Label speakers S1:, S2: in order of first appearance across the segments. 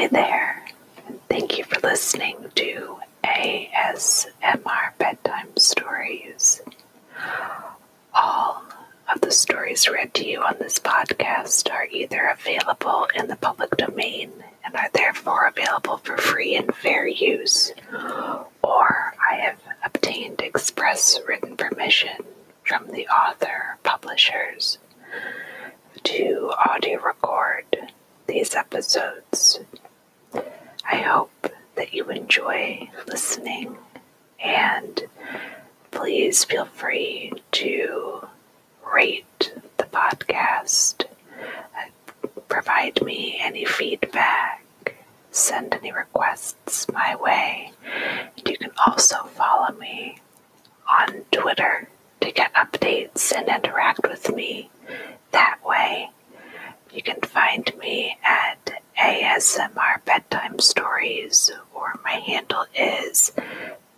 S1: Hi there. Thank you for listening to ASMR Bedtime Stories. All of the stories read to you on this podcast are either available in the public domain and are therefore available for free and fair use, or I have obtained express written permission from the author publishers to audio record these episodes I hope that you enjoy listening. And please feel free to rate the podcast, uh, provide me any feedback, send any requests my way, and you can also follow me on Twitter to get updates and interact with me that way. You can find me at ASMR Bedtime Stories, or my handle is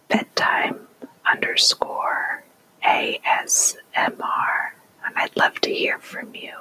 S1: bedtime underscore ASMR, and I'd love to hear from you.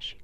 S1: she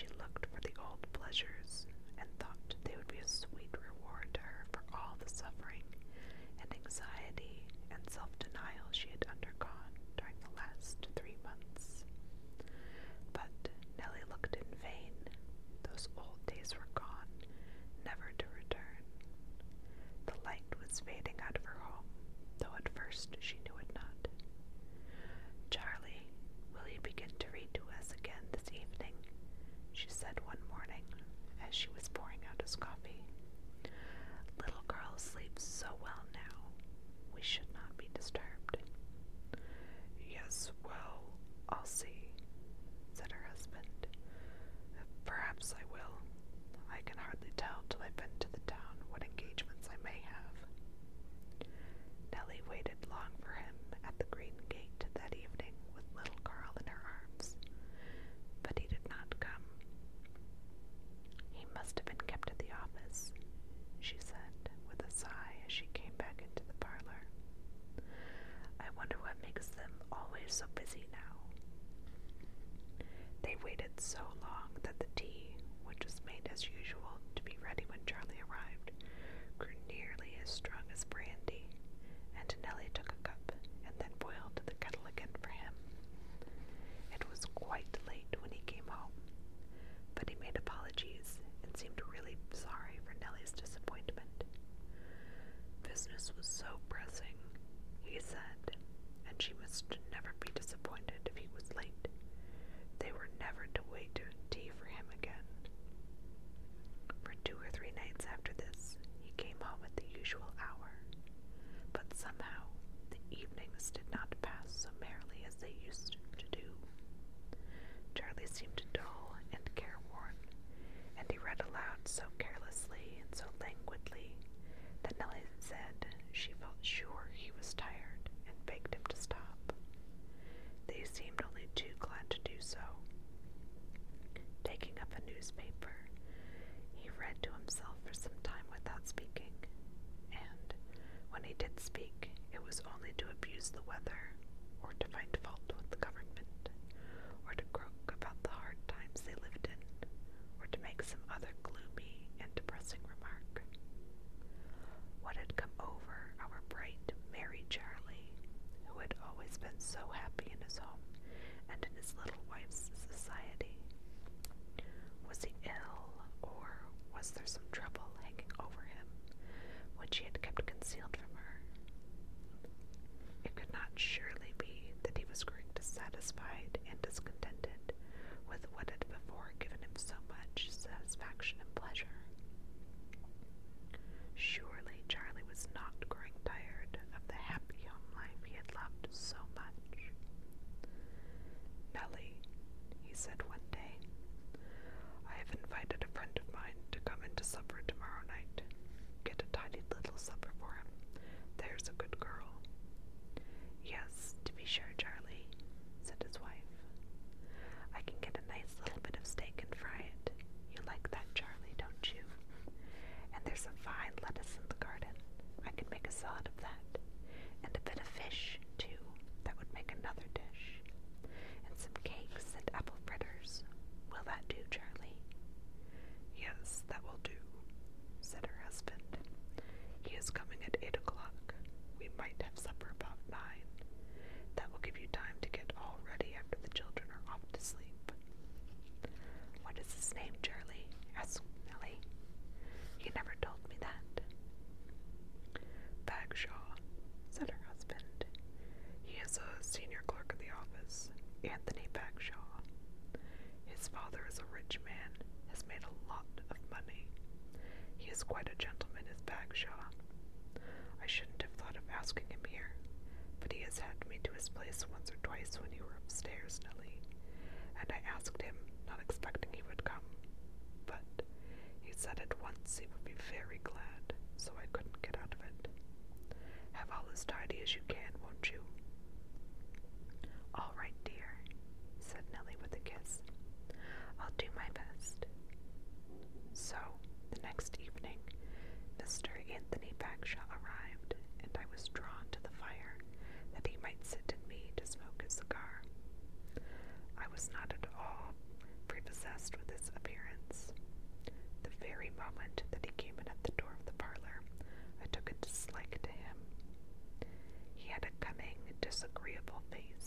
S1: she looked for the old pleasures and thought they would be a sweet reward to her for all the suffering and anxiety and self denial she had undergone during the last three months. But Nellie looked in vain. Those old days were gone, never to return. The light was fading out of her home, though at first she knew abuse the weather, or to find fault with the government, or to croak about the hard times they lived in, or to make some other gloomy and depressing remark. What had come over our bright, merry Charlie, who had always been so happy in his home and in his little wife's society? Was he ill, or was there some Anthony Bagshaw. His father is a rich man, has made a lot of money. He is quite a gentleman, is Bagshaw. I shouldn't have thought of asking him here, but he has had me to his place once or twice when you were upstairs, Nellie, and I asked him, not expecting he would come. But he said at once he would be very glad, so I couldn't get out of it. Have all as tidy as you can, won't you? do my best. So, the next evening, Mr. Anthony Bagshaw arrived, and I was drawn to the fire that he might sit in me to smoke his cigar. I was not at all prepossessed with his appearance. The very moment that he came in at the door of the parlor, I took a dislike to him. He had a cunning, disagreeable face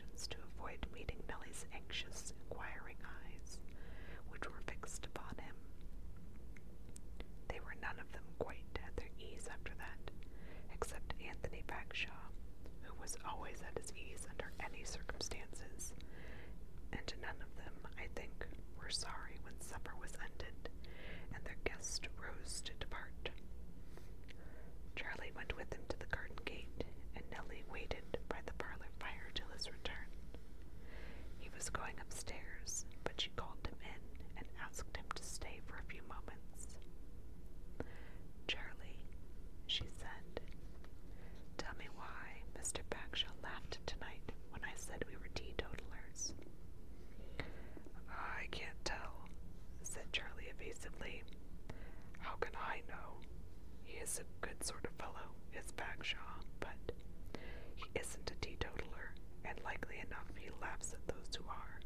S1: to avoid meeting Nellie's anxious, inquiring eyes, which were fixed upon him. They were none of them quite at their ease after that, except Anthony Bagshaw, who was always at his ease under any circumstances, and none of them, I think, were sorry when supper was ended and their guest rose to depart. Charlie went with him is a good sort of fellow, is Bagshaw, but he isn't a teetotaler, and likely enough he laughs at those who are.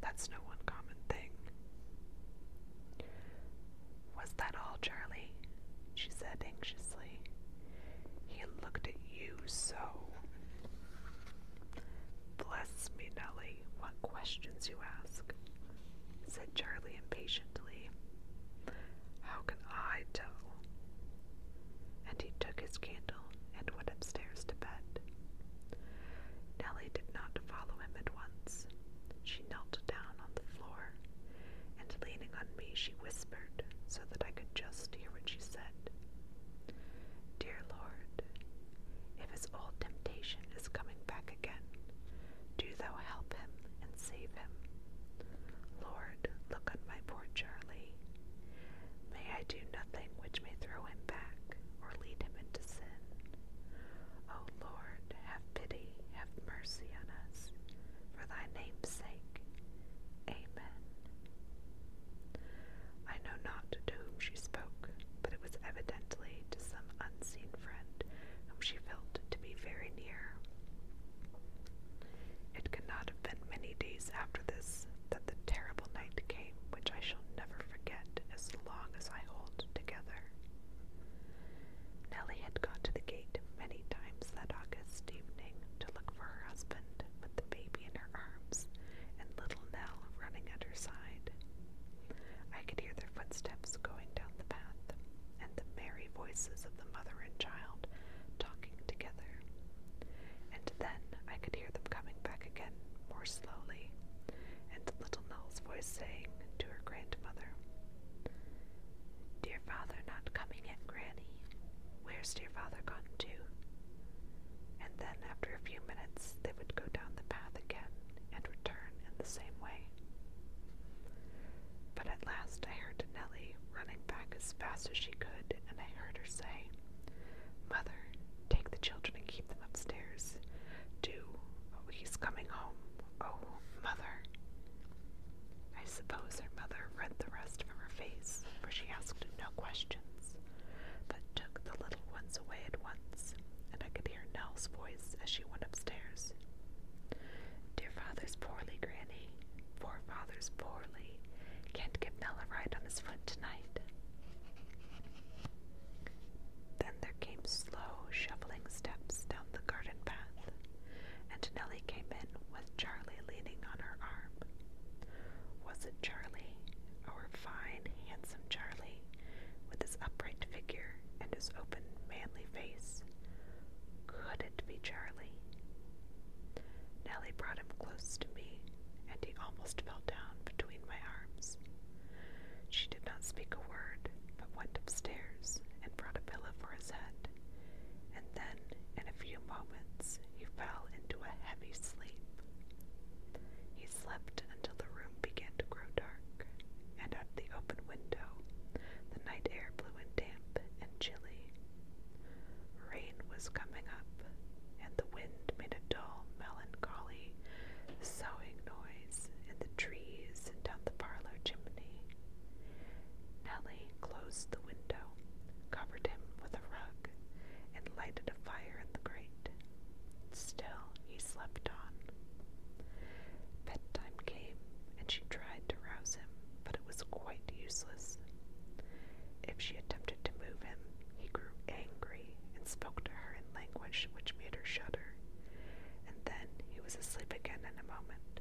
S1: That's no uncommon thing. Was that all, Charlie? she said anxiously. He looked at you so. Bless me, Nellie, what questions you ask, said Charlie she whispered. minutes they would go down the path again and return in the same way. But at last I heard Nellie running back as fast as she could, and I heard her say, Mother, take the children and keep them upstairs. Do, oh, he's coming home. Oh, Mother. I suppose her mother read the rest from her face, for she asked no questions, but took the little ones away at once, and I could hear Nell's voice as she went. Poorly. Can't get Mel a ride on his foot tonight. Then there came slow, shuffling steps down the garden path, and Nellie came in with Charlie leaning on her arm. Was it Charlie, our fine, handsome Charlie, with his upright figure and his open, manly face? Could it be Charlie? Nellie brought him close to me almost fell down between my arms. She did not speak a word, but went upstairs and brought a pillow for his head, and then, in a few moments, he fell into a heavy sleep. He slept until the room began to grow dark, and at the open window the night air blew in damp and chilly. Rain was coming up, and the wind made a dull, melancholy, soughing noise in the trees and down the parlor chimney. Nellie closed the window, covered him with a rug, and lighted a fire in the grate. Still he slept on. Bedtime came, and she tried to rouse him, but it was quite useless. If she attempted to move him, he grew angry and spoke to her in language which made her shudder. And then he was asleep again in a moment.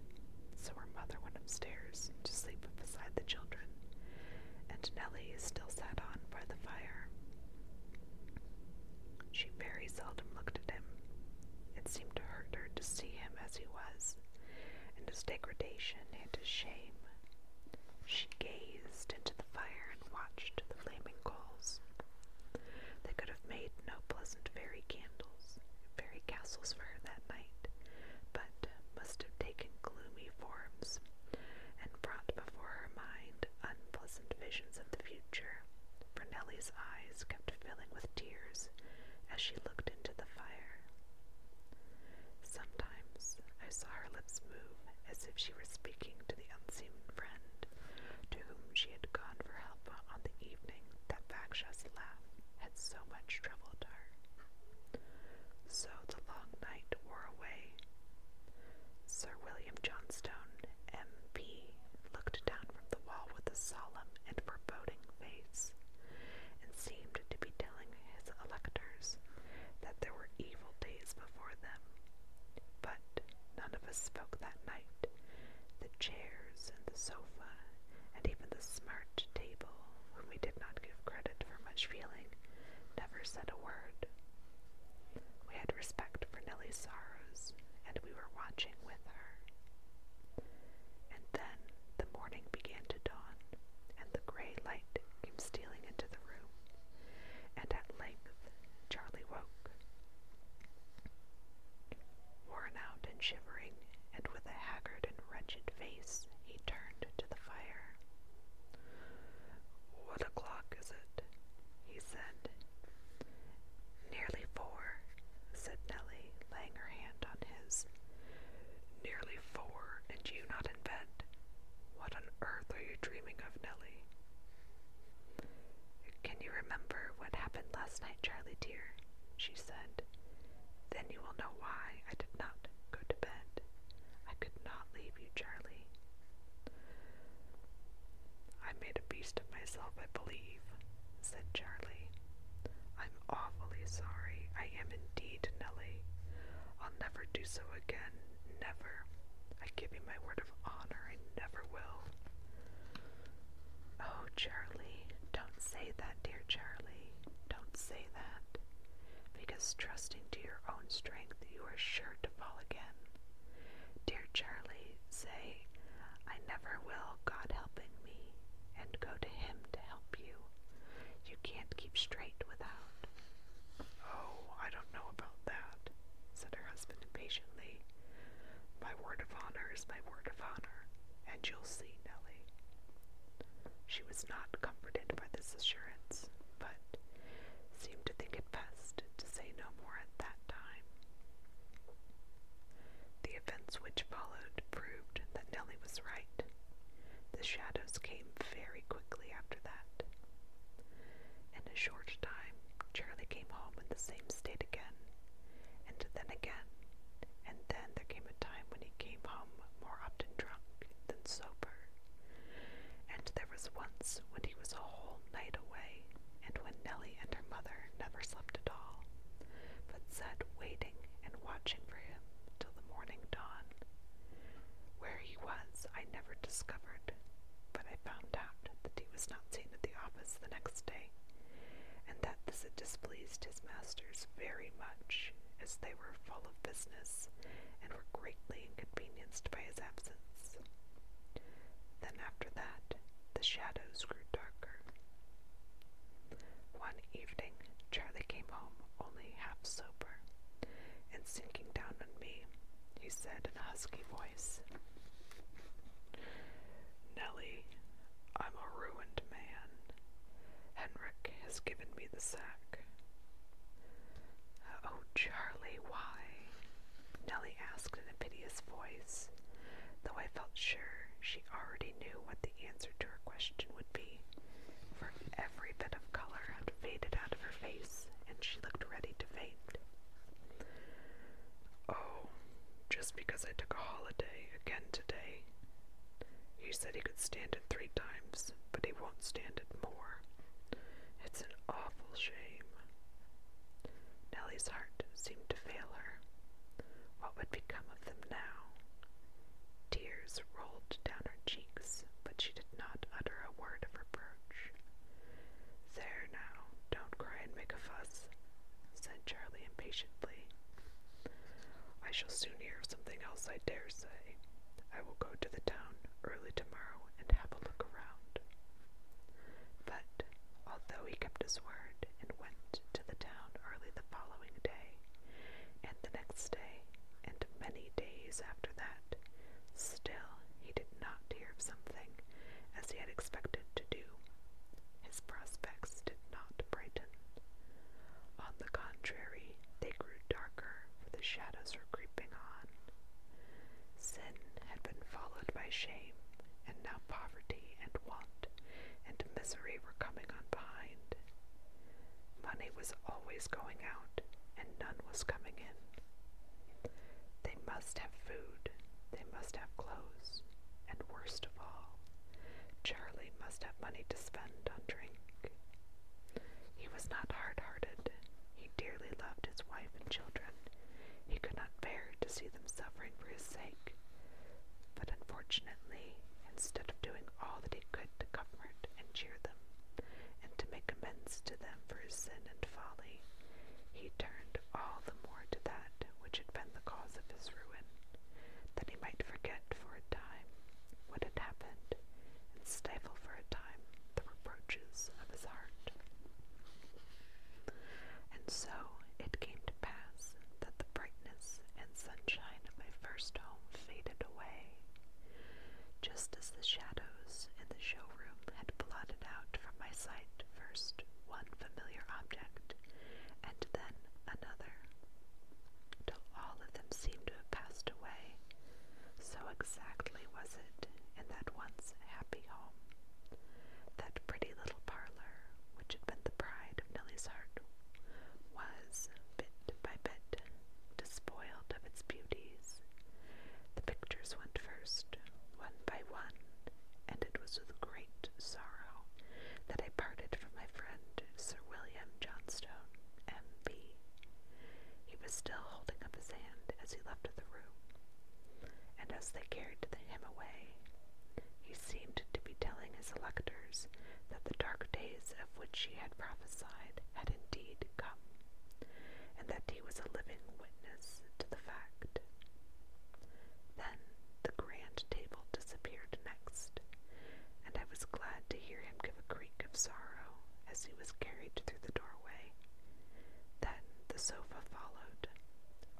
S1: So her mother went upstairs to sleep beside the children, and Nellie still sat on by the fire. Very seldom looked at him. It seemed to hurt her to see him as he was, and his degradation and his shame. She gazed into the fire and watched the flaming coals. They could have made no pleasant fairy candles, fairy castles for her that night, but must have taken gloomy forms and brought before her mind unpleasant visions of the future, for Nellie's eyes kept filling with tears as she looked into the fire. Sometimes I saw her lips move as if she were speaking to the unseen friend to whom she had gone for help on the evening that Bagshaw's laugh had so much troubled her. So the long night wore away. Sir William Johnstone, M.P., looked down from the wall with a solemn and foreboding face, and seemed to be telling his electors that there were evil days before them. But none of us spoke that night. The chairs and the sofa, and even the smart table, whom we did not give credit for much feeling, never said a word. We had respect for Nellie's sorrows, and we were watching with her. And then the morning began to dawn, and the gray light came stealing into the room, and at length Charlie woke. Worn out and shivering, and with a haggard and wretched face, he turned to the fire. What o'clock is it? he said. Nearly four, said Nellie, laying her hand on his. Nearly four, and you not in bed? What on earth are you dreaming of, Nellie? Can you remember what happened last night, Charlie she said. Then you will know why I did not go to bed. I could not leave you, Charlie. I made a beast of myself, I believe, said Charlie. I'm awfully sorry. I am indeed, Nellie. I'll never do so again. Never. I give you my word of honor, I never will. Oh, Charlie, don't say that, dear Charlie. Don't say that. Because trusting to your own strength, you are sure to fall again. Dear Charlie, say, I never will, God helping me, and go to Him to help you. You can't keep straight without. Oh, I don't know about that, said her husband impatiently. My word of honor is my word of honor, and you'll see, Nellie. She was not comforted by this assurance, but seemed to think it best to say no more at that time. The events which followed proved that Nellie was right. The shadows came very quickly after that. In a short time, Charlie came home in the same state again, and then again, and then there came a time when he came home more often drunk than sober. And there was once when he was a whole night away, and when Nellie and her mother never slept at all, but sat waiting and watching for him till the morning dawn. Where he was, I never discovered, was not seen at the office the next day, and that this had displeased his masters very much, as they were full of business and were greatly inconvenienced by his absence. Then after that, the shadows grew darker. One evening, Charlie came home only half sober, and sinking down on me, he said in a husky voice, Nellie, I'm a ruined man. Henrik has given me the sack. Uh, oh, Charlie, why? Nellie asked in a piteous voice, though I felt sure she already knew what the answer to her question would be, for every bit of color had faded out of her face, and she looked ready to faint. Oh, just because I took a holiday again today. He said he could stand it three times, but he won't stand it more. It's an awful. Nellie's heart seemed to fail her. What would become of them now? Tears rolled down her cheeks, but she did not utter a word of reproach. There now, don't cry and make a fuss, said Charlie impatiently. I shall soon hear of something else, I dare say. I will go to the town early tomorrow and have a look around. But, although he kept his word and went to the town early the following day, and the next day, and many days after that, still he did not hear of something as he had expected to do. His prospects did not brighten. On the contrary, they grew darker, for the shadows were creeping on. Sin had been followed by shame, and now poverty and want and misery were coming on behind. Money was always going out, and none was coming in. They must have food, they must have clothes, and worst of all, Charlie must have money to spend on drink. He was not hard-hearted. He dearly loved his wife and children. He could not bear to see them suffering for his sake. But unfortunately, instead of doing all that he could to comfort and cheer them, and to make amends to them for his sin and folly, he turned all the more to that which had been the cause of his ruin, that he might forget for a time what had happened, and stifle for a time the reproaches of his heart. And so it came to pass that the brightness and sunshine of my first home faded away, just as the shadows in the showroom had blotted out from my sight first one familiar object, and then another, till all of them seemed to have passed away. So exactly was it in that once happy home. That pretty little parlor, which had been the pride of Nellie's heart, was, bit by bit, despoiled of its beauties. The pictures went first, one by one, and it was with great sorrow that I parted from my friend Sir William Johnstone, M.P. He was still holding up his hand as he left the room, and as they carried him away, he seemed to be telling his electors that the dark days of which he had prophesied had indeed come, and that he was a living witness to the fact. Then the grand table disappeared next, and I was glad to hear him give a creak of sorrow as he was carried through the doorway. Then the sofa followed,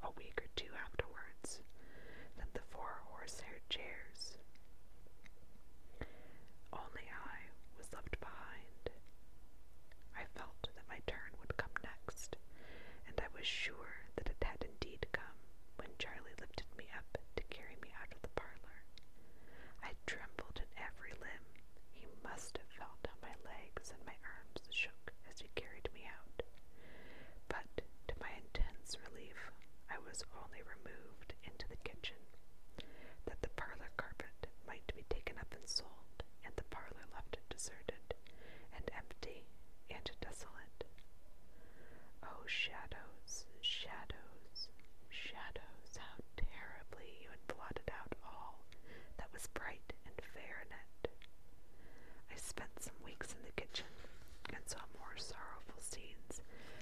S1: a week or two afterwards, then the four horse-haired chairs. Only I was left behind. I felt that my turn would come next, and I was sure sold, and the parlor left deserted and empty and desolate. Oh, shadows, shadows, shadows, how terribly you had blotted out all that was bright and fair in it. I spent some weeks in the kitchen and saw more sorrowful scenes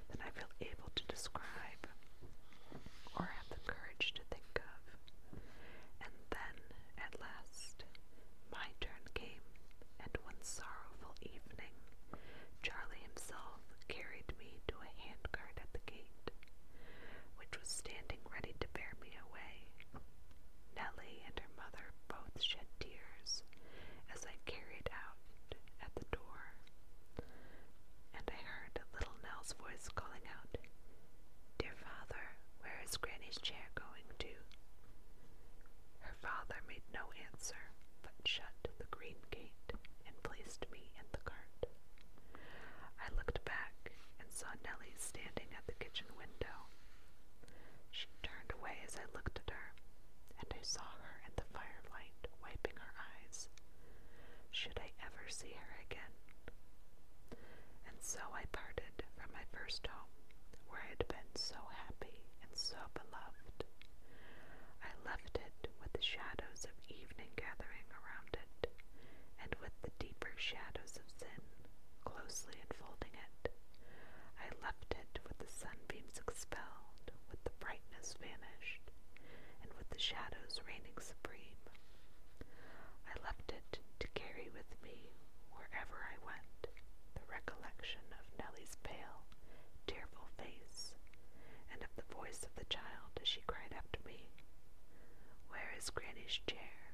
S1: than I feel able to describe. saw her in the firelight, wiping her eyes. Should I ever see her again? And so I parted from my first home, where I had been so happy and so beloved. I left it with the shadows of evening gathering around it, and with the deeper shadows of sin closely enfolding it. I left it with the sunbeams expelled, with the brightness vanished, shadows reigning supreme. I left it to carry with me wherever I went the recollection of Nellie's pale, tearful face, and of the voice of the child as she cried after me, Where is Granny's chair?